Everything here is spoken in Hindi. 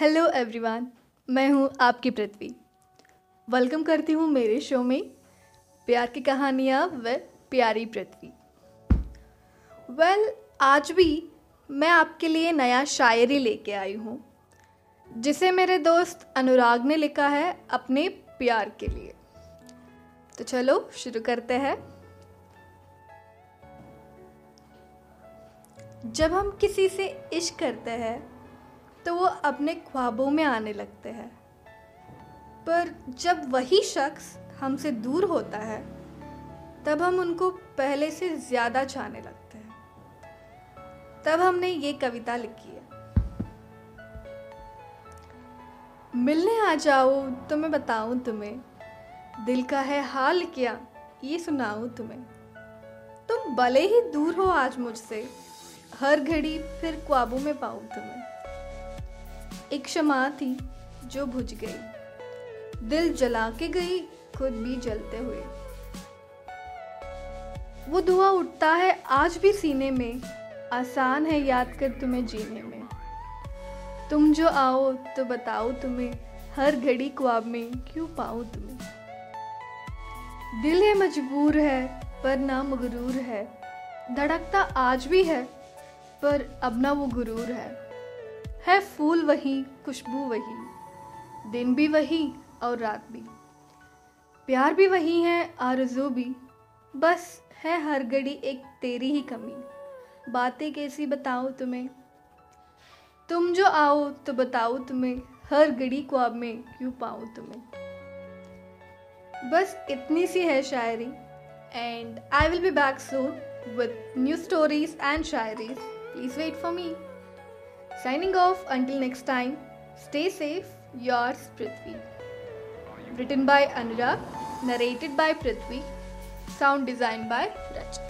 हेलो एवरीवन मैं हूँ आपकी पृथ्वी। वेलकम करती हूँ मेरे शो में प्यार की कहानियाँ व प्यारी पृथ्वी। वेल well, आज भी मैं आपके लिए नया शायरी लेके आई हूँ जिसे मेरे दोस्त अनुराग ने लिखा है अपने प्यार के लिए। तो चलो शुरू करते हैं। जब हम किसी से इश्क करते हैं तो वो अपने ख्वाबों में आने लगते हैं। पर जब वही शख्स हमसे दूर होता है, तब हम उनको पहले से ज़्यादा चाहने लगते हैं। तब हमने ये कविता लिखी है। मिलने आ जाओ तो मैं बताऊँ तुम्हें, दिल का है हाल क्या ये सुनाऊं तुम्हें। तुम भले ही दूर हो आज मुझसे, हर घड़ी फिर ख्वाबों में पाऊँ तुम्हें। एक क्षमा थी जो बुझ गई। दिल जला के गई, खुद भी जलते हुए। वो धुआँ उठता है आज भी सीने में। आसान है याद कर तुम्हें जीने में। तुम जो आओ तो बताओ तुम्हें, हर घड़ी ख्वाब में क्यों पाऊँ तुम्हें? दिल है मजबूर है, पर ना मगरूर है। धड़कता आज भी है, पर अब ना वो गुरूर है। है फूल वही, खुशबू वही, दिन भी वही और रात भी प्यार भी वही है, आरज़ू भी, बस है हर घड़ी एक तेरी ही कमी बातें कैसी बताओ तुम्हें तुम जो आओ तो बताओ तुम्हें, हर घड़ी ख्वाब में क्यों पाओ तुम्हें बस इतनी सी है शायरी and I will be back soon with new stories and shairis. Please wait for me. Signing off until next time. Stay safe. Yours, Prithvi. Written by Anurag, narrated by Prithvi, sound designed by Rachit.